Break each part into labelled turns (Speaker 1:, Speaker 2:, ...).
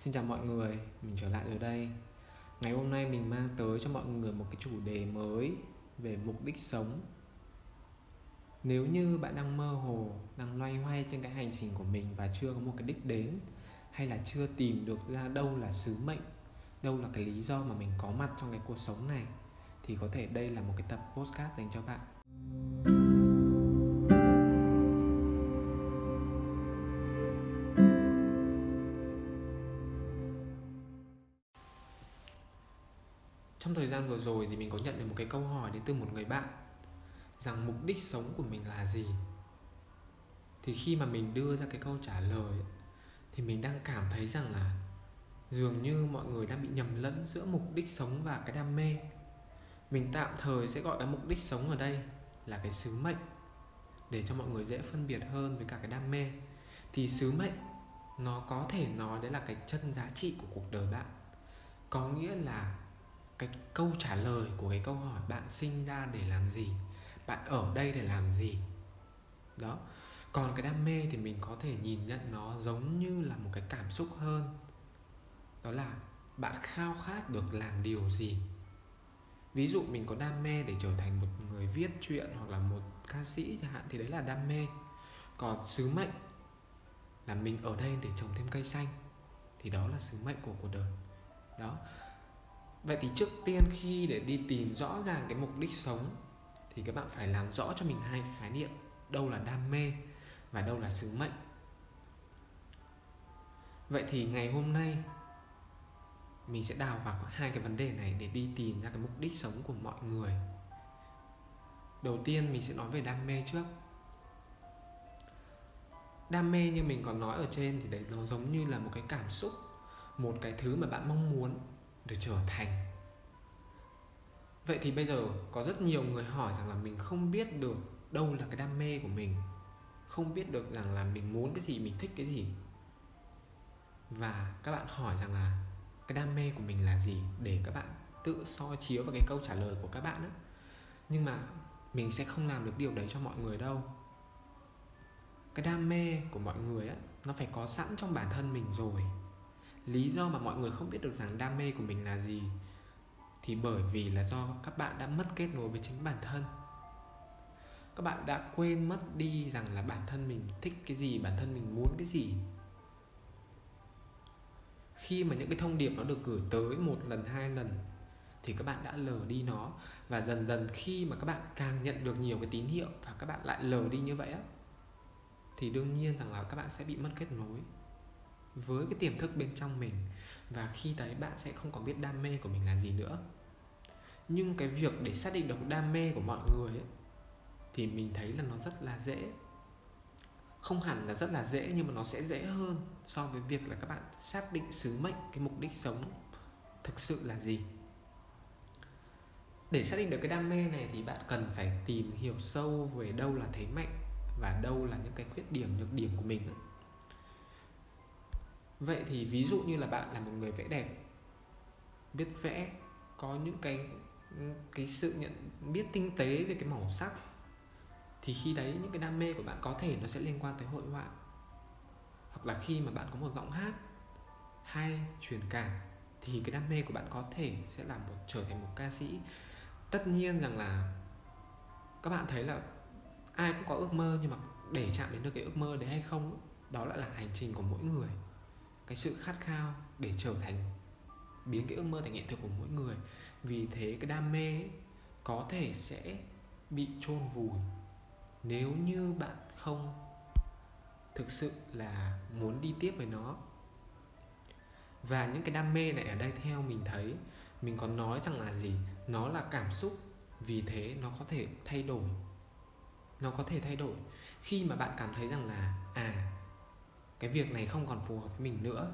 Speaker 1: Xin chào mọi người, mình trở lại rồi đây. Ngày hôm nay mình mang tới cho mọi người một cái chủ đề mới về mục đích sống. Nếu như bạn đang mơ hồ, đang loay hoay trên cái hành trình của mình và chưa có một cái đích đến Hay là chưa tìm được ra đâu là sứ mệnh, đâu là cái lý do mà mình có mặt trong cái cuộc sống này Thì có thể đây là một cái tập postcard dành cho bạn. Gian vừa rồi thì mình có nhận được một cái câu hỏi đến từ một người bạn rằng mục đích sống của mình là gì? Thì khi mà mình đưa ra cái câu trả lời thì mình đang cảm thấy rằng là dường như mọi người đang bị nhầm lẫn giữa mục đích sống và cái đam mê. Mình tạm thời sẽ gọi cái mục đích sống ở đây là cái sứ mệnh để cho mọi người dễ phân biệt hơn với cả cái đam mê. Thì sứ mệnh nó có thể nói đấy là cái chân giá trị của cuộc đời bạn. Có nghĩa là cái câu trả lời của cái câu hỏi bạn sinh ra để làm gì, bạn ở đây để làm gì. Đó. Còn cái đam mê thì mình có thể nhìn nhận nó giống như là một cái cảm xúc hơn. Đó là bạn khao khát được làm điều gì. Ví dụ mình có đam mê để trở thành một người viết truyện hoặc là một ca sĩ chẳng hạn, thì đấy là đam mê. Còn sứ mệnh là mình ở đây để trồng thêm cây xanh, thì đó là sứ mệnh của cuộc đời. Đó vậy thì trước tiên khi để đi tìm rõ ràng cái mục đích sống, thì các bạn phải làm rõ cho mình hai khái niệm. Đâu là đam mê và đâu là sứ mệnh. Vậy thì ngày hôm nay, mình sẽ đào vào hai cái vấn đề này để đi tìm ra cái mục đích sống của mọi người. Đầu tiên mình sẽ nói về đam mê trước. Đam mê như mình còn nói ở trên thì đấy, nó giống như là một cái cảm xúc, một cái thứ mà bạn mong muốn được trở thành. Vậy thì bây giờ có rất nhiều người hỏi rằng là mình không biết được đâu là cái đam mê của mình, không biết được rằng là mình muốn cái gì, mình thích cái gì. Và các bạn hỏi rằng là cái đam mê của mình là gì để các bạn tự soi chiếu vào cái câu trả lời của các bạn á. Nhưng mà mình sẽ không làm được điều đấy cho mọi người đâu. Cái đam mê của mọi người á, nó phải có sẵn trong bản thân mình rồi lý do mà mọi người không biết được rằng đam mê của mình là gì thì bởi vì là do các bạn đã mất kết nối với chính bản thân. Các bạn đã quên mất đi rằng là bản thân mình thích cái gì, bản thân mình muốn cái gì. Khi mà những cái thông điệp nó được gửi tới một lần, hai lần thì các bạn đã lờ đi nó. Và dần dần khi mà các bạn càng nhận được nhiều cái tín hiệu và các bạn lại lờ đi như vậy á, thì đương nhiên rằng là các bạn sẽ bị mất kết nối với cái tiềm thức bên trong mình. Và khi đấy bạn sẽ không còn biết đam mê của mình là gì nữa. Nhưng cái việc để xác định được đam mê của mọi người ấy, thì mình thấy là nó rất là dễ. Không hẳn là rất là dễ nhưng mà nó sẽ dễ hơn so với việc là các bạn xác định sứ mệnh cái mục đích sống thực sự là gì. Để xác định được cái đam mê này thì bạn cần phải tìm hiểu sâu về đâu là thế mạnh và đâu là những cái khuyết điểm nhược điểm của mình vậy thì ví dụ như là bạn là một người vẽ đẹp, biết vẽ, có những cái cái sự nhận, biết tinh tế về cái màu sắc, thì khi đấy những cái đam mê của bạn có thể nó sẽ liên quan tới hội họa. Hoặc là khi mà bạn có một giọng hát hay truyền cảm, thì cái đam mê của bạn có thể sẽ là một, trở thành một ca sĩ. Tất nhiên rằng là các bạn thấy là ai cũng có ước mơ, nhưng mà để chạm đến được cái ước mơ đấy hay không, đó lại là hành trình của mỗi người cái sự khát khao để trở thành biến cái ước mơ thành hiện thực của mỗi người. Vì thế cái đam mê ấy, có thể sẽ bị chôn vùi nếu như bạn không thực sự là muốn đi tiếp với nó. Và những cái đam mê này ở đây theo mình thấy mình còn nói rằng là gì? Nó là cảm xúc vì thế nó có thể thay đổi. Nó có thể thay đổi. Khi mà bạn cảm thấy rằng là à cái việc này không còn phù hợp với mình nữa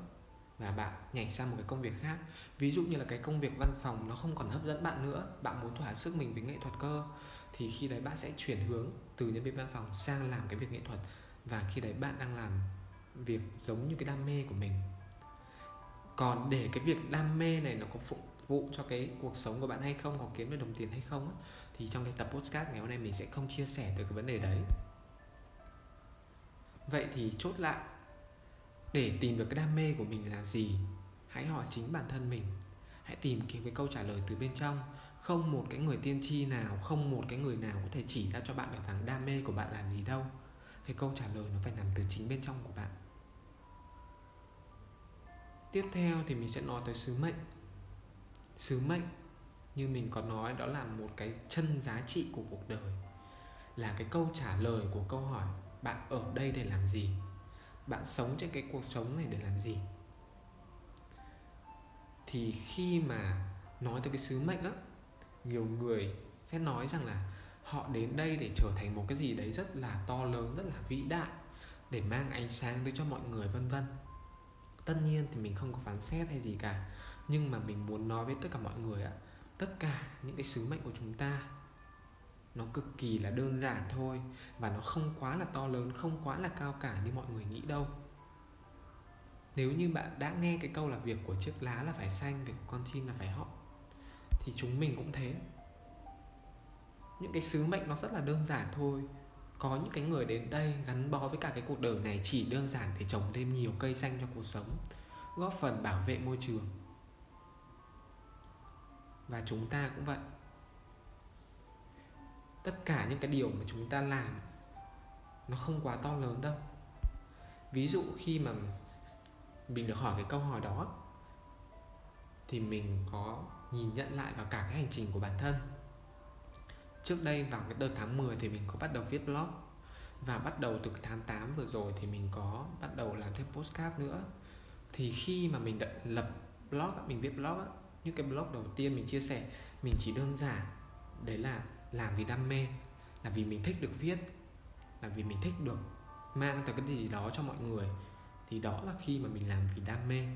Speaker 1: và bạn nhảy sang một cái công việc khác. Ví dụ như là cái công việc văn phòng nó không còn hấp dẫn bạn nữa, bạn muốn thỏa sức mình với nghệ thuật cơ, thì khi đấy bạn sẽ chuyển hướng từ nhân viên văn phòng sang làm cái việc nghệ thuật và khi đấy bạn đang làm việc giống như cái đam mê của mình. Còn để cái việc đam mê này nó có phục vụ cho cái cuộc sống của bạn hay không, có kiếm được đồng tiền hay không thì trong cái tập podcast ngày hôm nay mình sẽ không chia sẻ từ cái vấn đề đấy. Vậy thì chốt lại để tìm được cái đam mê của mình là gì, hãy hỏi chính bản thân mình. Hãy tìm kiếm cái câu trả lời từ bên trong. Không một cái người tiên tri nào, không một cái người nào có thể chỉ ra cho bạn được rằng đam mê của bạn là gì đâu. Cái câu trả lời nó phải nằm từ chính bên trong của bạn. Tiếp theo thì mình sẽ nói tới sứ mệnh. Sứ mệnh, như mình có nói, đó là một cái chân giá trị của cuộc đời. Là cái câu trả lời của câu hỏi, bạn ở đây để làm gì? Bạn sống trên cái cuộc sống này để làm gì. Thì khi mà nói tới cái sứ mệnh á, nhiều người sẽ nói rằng là họ đến đây để trở thành một cái gì đấy rất là to lớn, rất là vĩ đại, để mang ánh sáng tới cho mọi người, vân vân. Tất nhiên thì mình không có phán xét hay gì cả, nhưng mà mình muốn nói với tất cả mọi người ạ tất cả những cái sứ mệnh của chúng ta nó cực kỳ là đơn giản thôi và nó không quá là to lớn, không quá là cao cả như mọi người nghĩ đâu. Nếu như bạn đã nghe cái câu là việc của chiếc lá là phải xanh, việc của con chim là phải hót thì chúng mình cũng thế. Những cái sứ mệnh nó rất là đơn giản thôi. Có những cái người đến đây gắn bó với cả cái cuộc đời này chỉ đơn giản để trồng thêm nhiều cây xanh cho cuộc sống, góp phần bảo vệ môi trường. Và chúng ta cũng vậy tất cả những cái điều mà chúng ta làm, nó không quá to lớn đâu. Ví dụ khi mà mình được hỏi cái câu hỏi đó, thì mình có nhìn nhận lại vào cả cái hành trình của bản thân. Trước đây vào cái đợt tháng 10 thì mình có bắt đầu viết blog, và bắt đầu từ cái tháng 8 vừa rồi thì mình có bắt đầu làm thêm postcard nữa. Thì khi mà mình đã lập blog mình viết blog những cái blog đầu tiên mình chia sẻ, mình chỉ đơn giản, đấy là làm vì đam mê, là vì mình thích được viết, là vì mình thích được mang tới cái gì đó cho mọi người, thì đó là khi mà mình làm vì đam mê.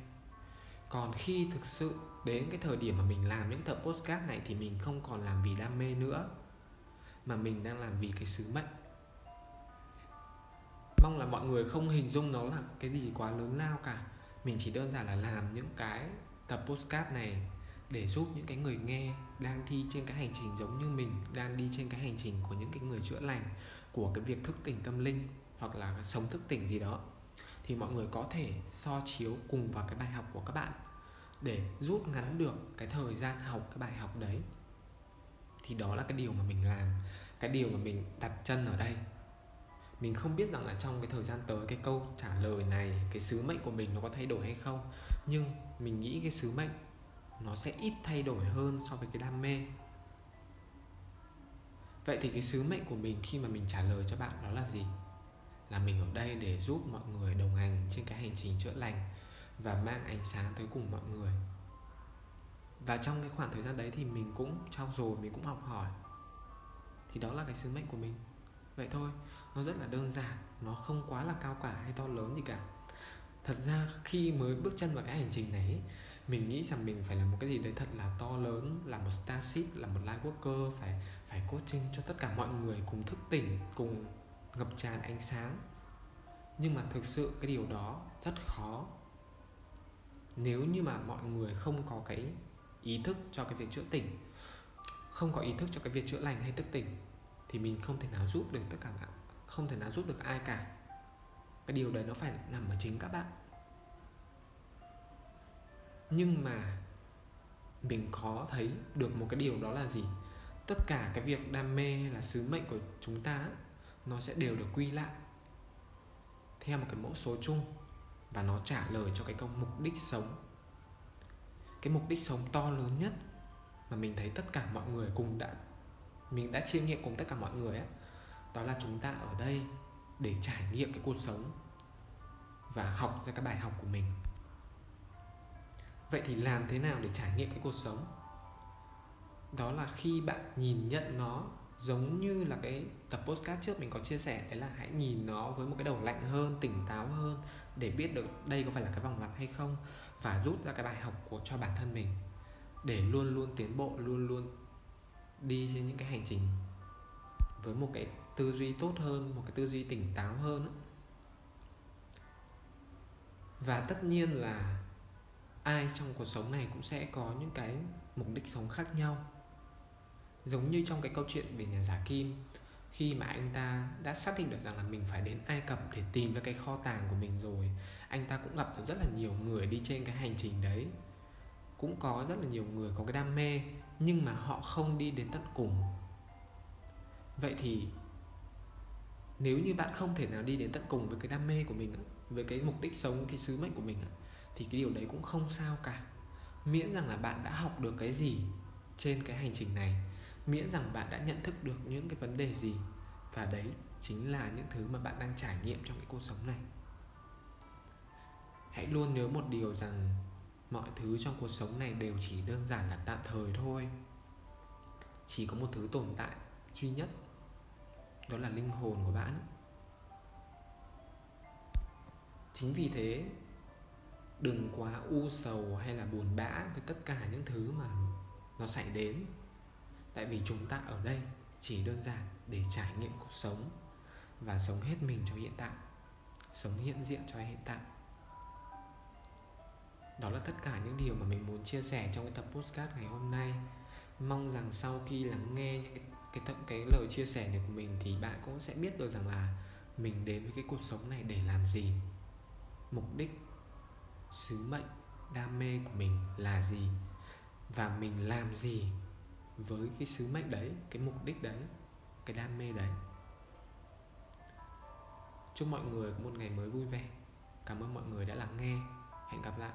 Speaker 1: Còn khi thực sự đến cái thời điểm mà mình làm những tập postcard này thì mình không còn làm vì đam mê nữa, mà mình đang làm vì cái sứ mệnh. Mong là mọi người không hình dung nó là cái gì quá lớn lao cả. Mình chỉ đơn giản là làm những cái tập postcard này để giúp những cái người nghe đang đi trên cái hành trình giống như mình, đang đi trên cái hành trình của những cái người chữa lành, của cái việc thức tỉnh tâm linh hoặc là sống thức tỉnh gì đó, thì mọi người có thể so chiếu cùng vào cái bài học của các bạn để rút ngắn được cái thời gian học cái bài học đấy. Thì đó là cái điều mà mình làm, cái điều mà mình đặt chân ở đây. Mình không biết rằng là trong cái thời gian tới cái câu trả lời này, cái sứ mệnh của mình nó có thay đổi hay không, nhưng mình nghĩ cái sứ mệnh nó sẽ ít thay đổi hơn so với cái đam mê. Vậy thì cái sứ mệnh của mình khi mà mình trả lời cho bạn đó là gì? Là mình ở đây để giúp mọi người đồng hành trên cái hành trình chữa lành và mang ánh sáng tới cùng mọi người. Và trong cái khoảng thời gian đấy thì mình cũng trau dồi, mình cũng học hỏi. Thì đó là cái sứ mệnh của mình. Vậy thôi, nó rất là đơn giản, nó không quá là cao cả hay to lớn gì cả. Thật ra khi mới bước chân vào cái hành trình này mình nghĩ rằng mình phải là một cái gì đấy thật là to lớn, là một starship, là một light worker phải phải coaching cho tất cả mọi người cùng thức tỉnh, cùng ngập tràn ánh sáng. Nhưng mà thực sự cái điều đó rất khó. Nếu như mà mọi người không có cái ý thức cho cái việc chữa tỉnh, không có ý thức cho cái việc chữa lành hay thức tỉnh, thì mình không thể nào giúp được tất cả bạn, không thể nào giúp được ai cả. Cái điều đấy nó phải nằm ở chính các bạn nhưng mà mình có thấy được một cái điều đó là gì? Tất cả cái việc đam mê hay là sứ mệnh của chúng ta nó sẽ đều được quy lại theo một cái mẫu số chung và nó trả lời cho cái câu mục đích sống. Cái mục đích sống to lớn nhất mà mình thấy tất cả mọi người cùng đã mình đã chiêm nghiệm cùng tất cả mọi người ấy, đó là chúng ta ở đây để trải nghiệm cái cuộc sống và học ra cái bài học của mình vậy thì làm thế nào để trải nghiệm cái cuộc sống? Đó là khi bạn nhìn nhận nó giống như là cái tập postcard trước mình có chia sẻ, đấy là hãy nhìn nó với một cái đầu lạnh hơn, tỉnh táo hơn để biết được đây có phải là cái vòng lặp hay không và rút ra cái bài học của cho bản thân mình để luôn luôn tiến bộ, luôn luôn đi trên những cái hành trình với một cái tư duy tốt hơn, một cái tư duy tỉnh táo hơn và tất nhiên là ai trong cuộc sống này cũng sẽ có những cái mục đích sống khác nhau. Giống như trong cái câu chuyện về nhà giả kim, khi mà anh ta đã xác định được rằng là mình phải đến Ai Cập để tìm ra cái kho tàng của mình rồi, anh ta cũng gặp được rất là nhiều người đi trên cái hành trình đấy. Cũng có rất là nhiều người có cái đam mê, nhưng mà họ không đi đến tận cùng. Vậy thì nếu như bạn không thể nào đi đến tận cùng với cái đam mê của mình với cái mục đích sống, cái sứ mệnh của mình thì cái điều đấy cũng không sao cả. Miễn rằng là bạn đã học được cái gì trên cái hành trình này. Miễn rằng bạn đã nhận thức được những cái vấn đề gì. Và đấy chính là những thứ mà bạn đang trải nghiệm trong cái cuộc sống này. Hãy luôn nhớ một điều rằng mọi thứ trong cuộc sống này đều chỉ đơn giản là tạm thời thôi. Chỉ có một thứ tồn tại duy nhất, đó là linh hồn của bạn. Chính vì thế đừng quá u sầu hay là buồn bã với tất cả những thứ mà nó xảy đến. Tại vì chúng ta ở đây chỉ đơn giản để trải nghiệm cuộc sống và sống hết mình cho hiện tại sống hiện diện cho hiện tại. Đó là tất cả những điều mà mình muốn chia sẻ trong cái tập postcard ngày hôm nay. Mong rằng sau khi lắng nghe những cái cái cái, cái lời chia sẻ này của mình thì bạn cũng sẽ biết được rằng là mình đến với cái cuộc sống này để làm gì mục đích sứ mệnh, đam mê của mình là gì và mình làm gì với cái sứ mệnh đấy, cái mục đích đấy, cái đam mê đấy. Chúc mọi người có một ngày mới vui vẻ. Cảm ơn mọi người đã lắng nghe. Hẹn gặp lại.